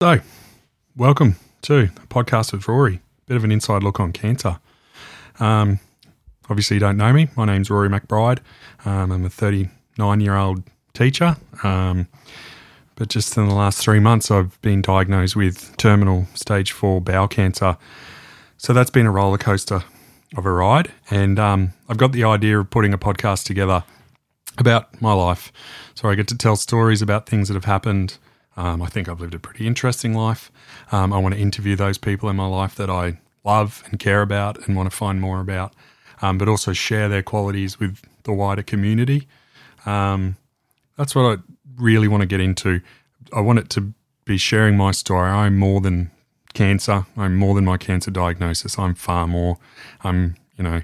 So, welcome to a podcast with Rory. A bit of an inside look on cancer. Um, obviously, you don't know me. My name's Rory McBride. Um, I'm a 39 year old teacher. Um, but just in the last three months, I've been diagnosed with terminal stage four bowel cancer. So that's been a roller coaster of a ride. And um, I've got the idea of putting a podcast together about my life. So I get to tell stories about things that have happened um, I think I've lived a pretty interesting life. Um, I want to interview those people in my life that I love and care about and want to find more about, um, but also share their qualities with the wider community. Um, that's what I really want to get into. I want it to be sharing my story. I'm more than cancer. I'm more than my cancer diagnosis. I'm far more. I'm, you know,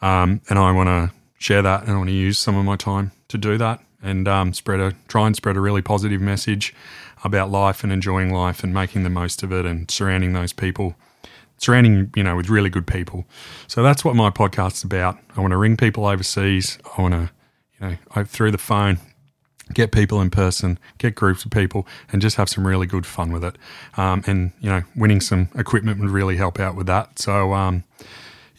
um, and I want to share that and I want to use some of my time to do that and um, spread a try and spread a really positive message about life and enjoying life and making the most of it and surrounding those people surrounding you know with really good people. So that's what my podcast's about. I want to ring people overseas. I want to you know through the phone get people in person get groups of people and just have some really good fun with it. Um, and you know winning some equipment would really help out with that. So um,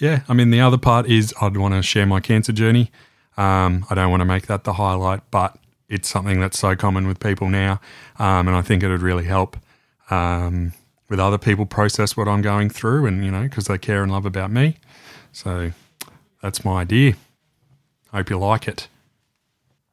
yeah i mean the other part is i'd want to share my cancer journey um, I don't want to make that the highlight, but it's something that's so common with people now, um, and I think it would really help um, with other people process what I'm going through, and you know, because they care and love about me. So that's my idea. Hope you like it.